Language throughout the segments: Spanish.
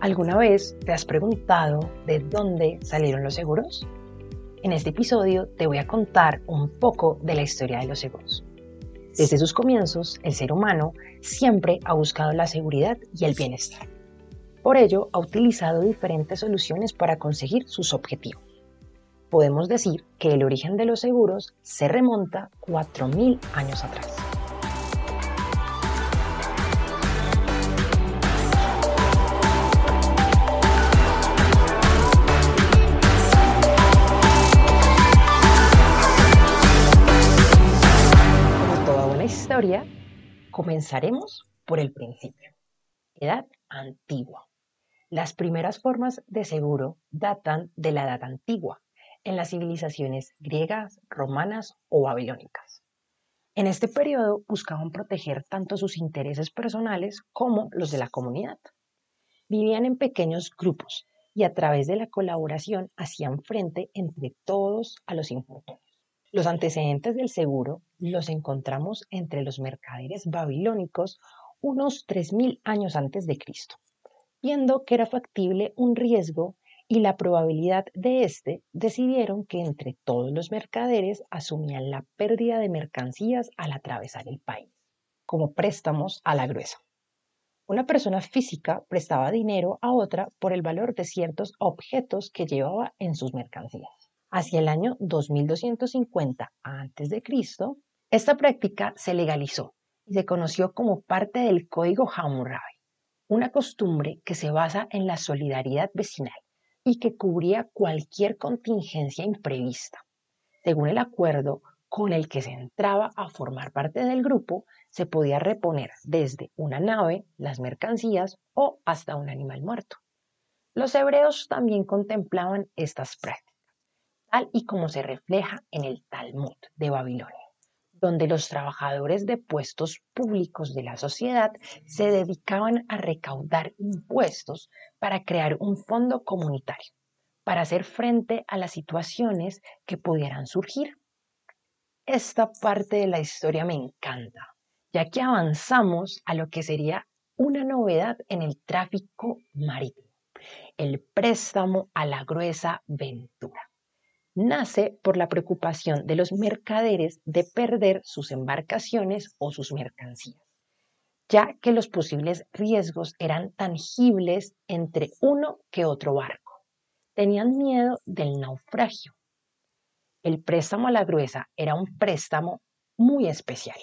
¿Alguna vez te has preguntado de dónde salieron los seguros? En este episodio te voy a contar un poco de la historia de los seguros. Desde sus comienzos, el ser humano siempre ha buscado la seguridad y el bienestar. Por ello, ha utilizado diferentes soluciones para conseguir sus objetivos. Podemos decir que el origen de los seguros se remonta 4.000 años atrás. Comenzaremos por el principio. Edad antigua. Las primeras formas de seguro datan de la edad antigua, en las civilizaciones griegas, romanas o babilónicas. En este periodo buscaban proteger tanto sus intereses personales como los de la comunidad. Vivían en pequeños grupos y a través de la colaboración hacían frente entre todos a los infortunios. Los antecedentes del seguro los encontramos entre los mercaderes babilónicos unos 3.000 años antes de Cristo, viendo que era factible un riesgo y la probabilidad de este, decidieron que entre todos los mercaderes asumían la pérdida de mercancías al atravesar el país, como préstamos a la gruesa. Una persona física prestaba dinero a otra por el valor de ciertos objetos que llevaba en sus mercancías. Hacia el año 2250 a.C., esta práctica se legalizó y se conoció como parte del Código Hammurabi, una costumbre que se basa en la solidaridad vecinal y que cubría cualquier contingencia imprevista. Según el acuerdo con el que se entraba a formar parte del grupo, se podía reponer desde una nave, las mercancías o hasta un animal muerto. Los hebreos también contemplaban estas prácticas tal y como se refleja en el Talmud de Babilonia, donde los trabajadores de puestos públicos de la sociedad se dedicaban a recaudar impuestos para crear un fondo comunitario, para hacer frente a las situaciones que pudieran surgir. Esta parte de la historia me encanta, ya que avanzamos a lo que sería una novedad en el tráfico marítimo, el préstamo a la gruesa ventura nace por la preocupación de los mercaderes de perder sus embarcaciones o sus mercancías, ya que los posibles riesgos eran tangibles entre uno que otro barco. Tenían miedo del naufragio. El préstamo a la gruesa era un préstamo muy especial.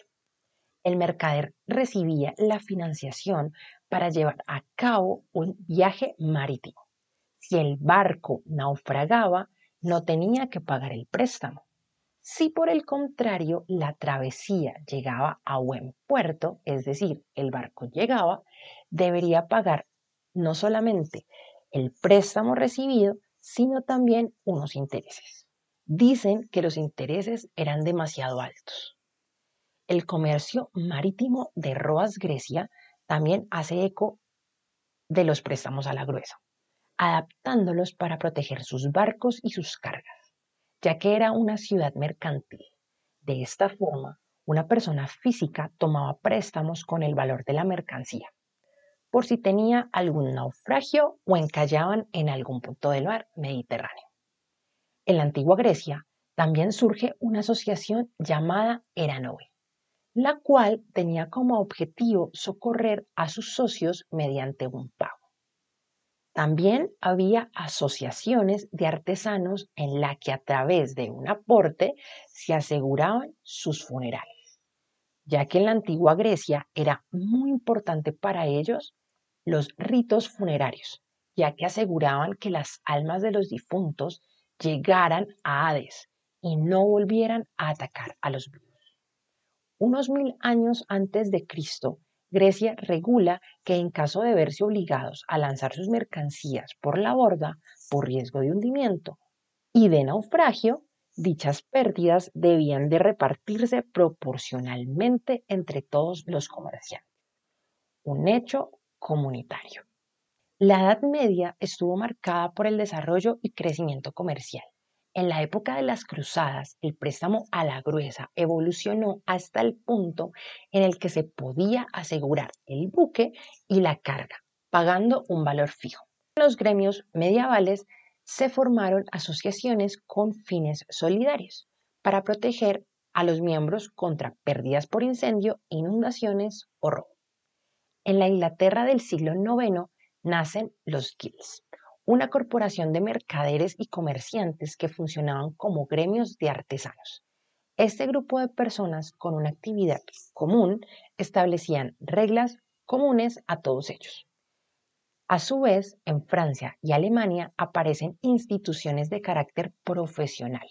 El mercader recibía la financiación para llevar a cabo un viaje marítimo. Si el barco naufragaba, no tenía que pagar el préstamo. Si por el contrario la travesía llegaba a buen puerto, es decir, el barco llegaba, debería pagar no solamente el préstamo recibido, sino también unos intereses. Dicen que los intereses eran demasiado altos. El comercio marítimo de Roas, Grecia, también hace eco de los préstamos a la gruesa adaptándolos para proteger sus barcos y sus cargas, ya que era una ciudad mercantil. De esta forma, una persona física tomaba préstamos con el valor de la mercancía, por si tenía algún naufragio o encallaban en algún punto del mar Mediterráneo. En la antigua Grecia también surge una asociación llamada Eranoe, la cual tenía como objetivo socorrer a sus socios mediante un pago. También había asociaciones de artesanos en la que a través de un aporte se aseguraban sus funerales, ya que en la antigua Grecia era muy importante para ellos los ritos funerarios, ya que aseguraban que las almas de los difuntos llegaran a Hades y no volvieran a atacar a los vivos. Unos mil años antes de Cristo, Grecia regula que en caso de verse obligados a lanzar sus mercancías por la borda por riesgo de hundimiento y de naufragio, dichas pérdidas debían de repartirse proporcionalmente entre todos los comerciantes. Un hecho comunitario. La Edad Media estuvo marcada por el desarrollo y crecimiento comercial. En la época de las cruzadas, el préstamo a la gruesa evolucionó hasta el punto en el que se podía asegurar el buque y la carga pagando un valor fijo. Los gremios medievales se formaron asociaciones con fines solidarios para proteger a los miembros contra pérdidas por incendio, inundaciones o robo. En la Inglaterra del siglo IX nacen los guilds, una corporación de mercaderes y comerciantes que funcionaban como gremios de artesanos. Este grupo de personas con una actividad común establecían reglas comunes a todos ellos. A su vez, en Francia y Alemania aparecen instituciones de carácter profesional.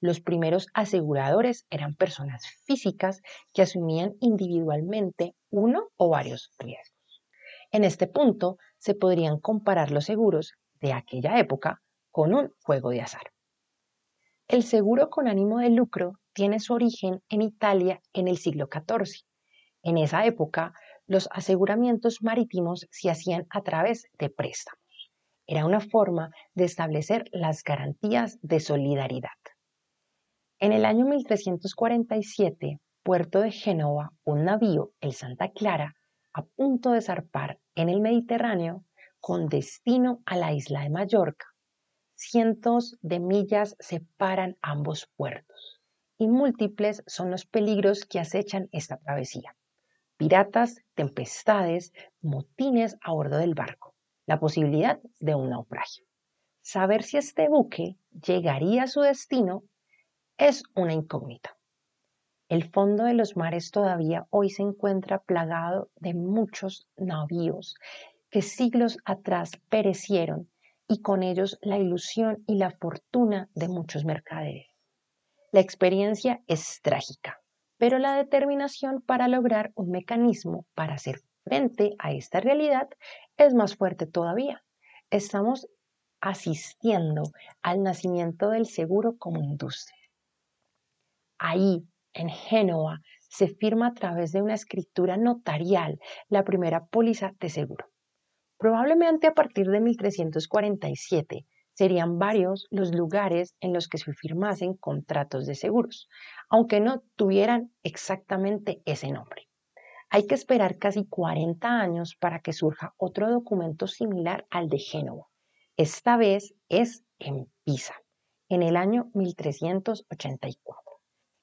Los primeros aseguradores eran personas físicas que asumían individualmente uno o varios riesgos. En este punto se podrían comparar los seguros de aquella época con un juego de azar. El seguro con ánimo de lucro tiene su origen en Italia en el siglo XIV. En esa época, los aseguramientos marítimos se hacían a través de préstamos. Era una forma de establecer las garantías de solidaridad. En el año 1347, puerto de Génova, un navío, el Santa Clara, a punto de zarpar en el Mediterráneo con destino a la isla de Mallorca. Cientos de millas separan ambos puertos y múltiples son los peligros que acechan esta travesía piratas, tempestades, motines a bordo del barco, la posibilidad de un naufragio. Saber si este buque llegaría a su destino es una incógnita. El fondo de los mares todavía hoy se encuentra plagado de muchos navíos que siglos atrás perecieron y con ellos la ilusión y la fortuna de muchos mercaderes. La experiencia es trágica pero la determinación para lograr un mecanismo para hacer frente a esta realidad es más fuerte todavía. Estamos asistiendo al nacimiento del seguro como industria. Ahí, en Génova, se firma a través de una escritura notarial la primera póliza de seguro. Probablemente a partir de 1347 serían varios los lugares en los que se firmasen contratos de seguros, aunque no tuvieran exactamente ese nombre. Hay que esperar casi 40 años para que surja otro documento similar al de Génova. Esta vez es en Pisa, en el año 1384.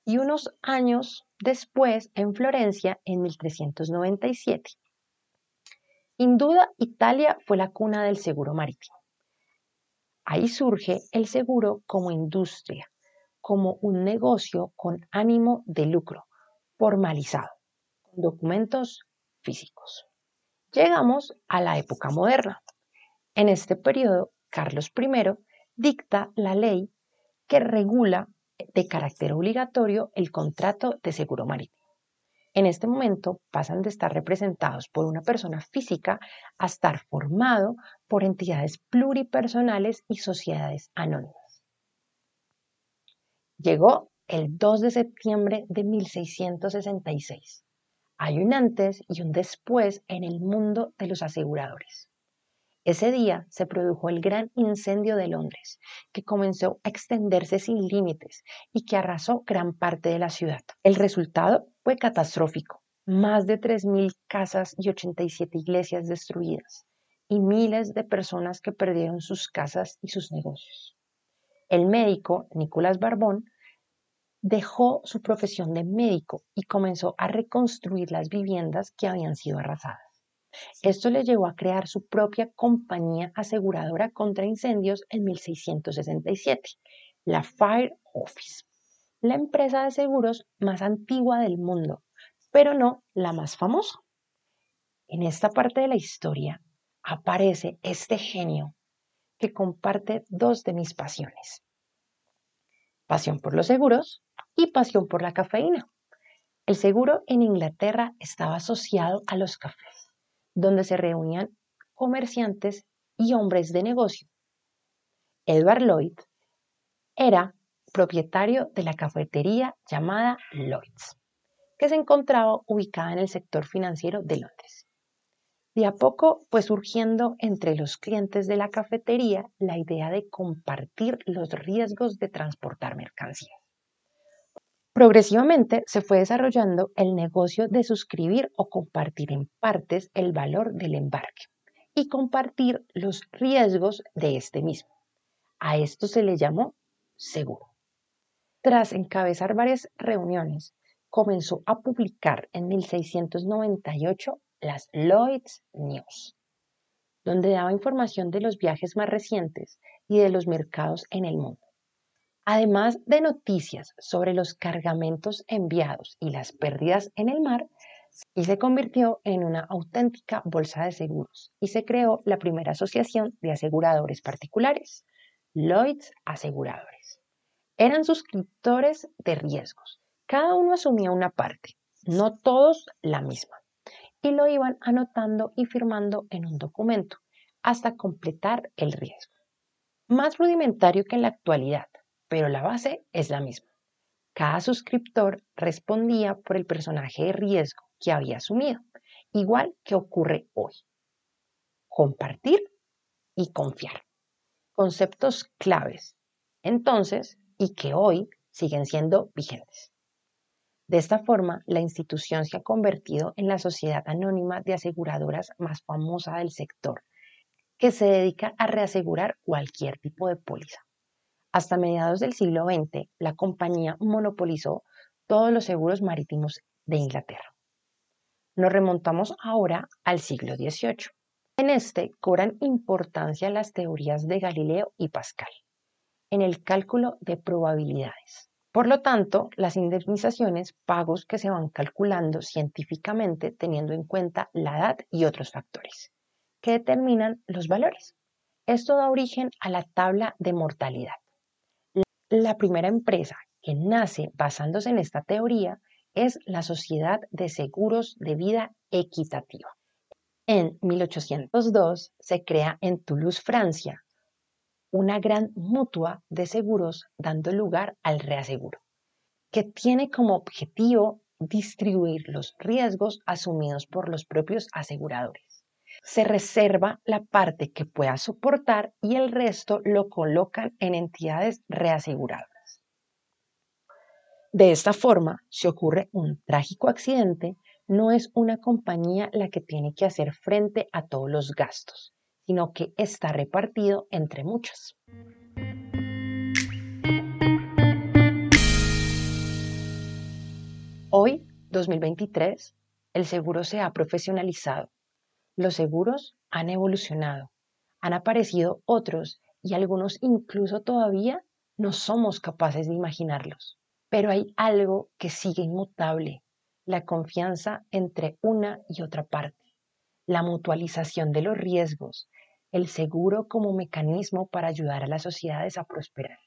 Y unos años después en Florencia, en 1397. Sin duda, Italia fue la cuna del seguro marítimo. Ahí surge el seguro como industria, como un negocio con ánimo de lucro, formalizado, con documentos físicos. Llegamos a la época moderna. En este periodo, Carlos I dicta la ley que regula de carácter obligatorio el contrato de seguro marítimo en este momento pasan de estar representados por una persona física a estar formado por entidades pluripersonales y sociedades anónimas. Llegó el 2 de septiembre de 1666. Hay un antes y un después en el mundo de los aseguradores. Ese día se produjo el gran incendio de Londres, que comenzó a extenderse sin límites y que arrasó gran parte de la ciudad. El resultado fue catastrófico. Más de 3.000 casas y 87 iglesias destruidas y miles de personas que perdieron sus casas y sus negocios. El médico, Nicolás Barbón, dejó su profesión de médico y comenzó a reconstruir las viviendas que habían sido arrasadas. Esto le llevó a crear su propia compañía aseguradora contra incendios en 1667, la Fire Office, la empresa de seguros más antigua del mundo, pero no la más famosa. En esta parte de la historia aparece este genio que comparte dos de mis pasiones. Pasión por los seguros y pasión por la cafeína. El seguro en Inglaterra estaba asociado a los cafés donde se reunían comerciantes y hombres de negocio. Edward Lloyd era propietario de la cafetería llamada Lloyd's, que se encontraba ubicada en el sector financiero de Londres. De a poco fue surgiendo entre los clientes de la cafetería la idea de compartir los riesgos de transportar mercancías. Progresivamente se fue desarrollando el negocio de suscribir o compartir en partes el valor del embarque y compartir los riesgos de este mismo. A esto se le llamó seguro. Tras encabezar varias reuniones, comenzó a publicar en 1698 las Lloyd's News, donde daba información de los viajes más recientes y de los mercados en el mundo. Además de noticias sobre los cargamentos enviados y las pérdidas en el mar, y se convirtió en una auténtica bolsa de seguros y se creó la primera asociación de aseguradores particulares, Lloyd's Aseguradores. Eran suscriptores de riesgos. Cada uno asumía una parte, no todos la misma, y lo iban anotando y firmando en un documento hasta completar el riesgo. Más rudimentario que en la actualidad, pero la base es la misma. Cada suscriptor respondía por el personaje de riesgo que había asumido, igual que ocurre hoy. Compartir y confiar. Conceptos claves. Entonces, y que hoy siguen siendo vigentes. De esta forma, la institución se ha convertido en la sociedad anónima de aseguradoras más famosa del sector, que se dedica a reasegurar cualquier tipo de póliza. Hasta mediados del siglo XX, la compañía monopolizó todos los seguros marítimos de Inglaterra. Nos remontamos ahora al siglo XVIII. En este cobran importancia las teorías de Galileo y Pascal en el cálculo de probabilidades. Por lo tanto, las indemnizaciones, pagos que se van calculando científicamente teniendo en cuenta la edad y otros factores que determinan los valores. Esto da origen a la tabla de mortalidad. La primera empresa que nace basándose en esta teoría es la Sociedad de Seguros de Vida Equitativa. En 1802 se crea en Toulouse, Francia, una gran mutua de seguros dando lugar al reaseguro, que tiene como objetivo distribuir los riesgos asumidos por los propios aseguradores. Se reserva la parte que pueda soportar y el resto lo colocan en entidades reaseguradas. De esta forma, si ocurre un trágico accidente, no es una compañía la que tiene que hacer frente a todos los gastos, sino que está repartido entre muchas. Hoy, 2023, el seguro se ha profesionalizado. Los seguros han evolucionado. Han aparecido otros y algunos incluso todavía no somos capaces de imaginarlos. Pero hay algo que sigue inmutable, la confianza entre una y otra parte, la mutualización de los riesgos, el seguro como mecanismo para ayudar a las sociedades a prosperar.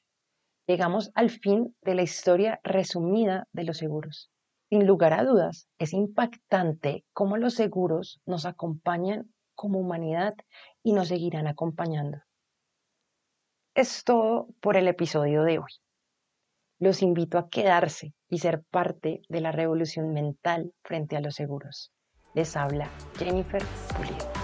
Llegamos al fin de la historia resumida de los seguros. Sin lugar a dudas, es impactante cómo los seguros nos acompañan como humanidad y nos seguirán acompañando. Es todo por el episodio de hoy. Los invito a quedarse y ser parte de la revolución mental frente a los seguros. Les habla Jennifer Pulido.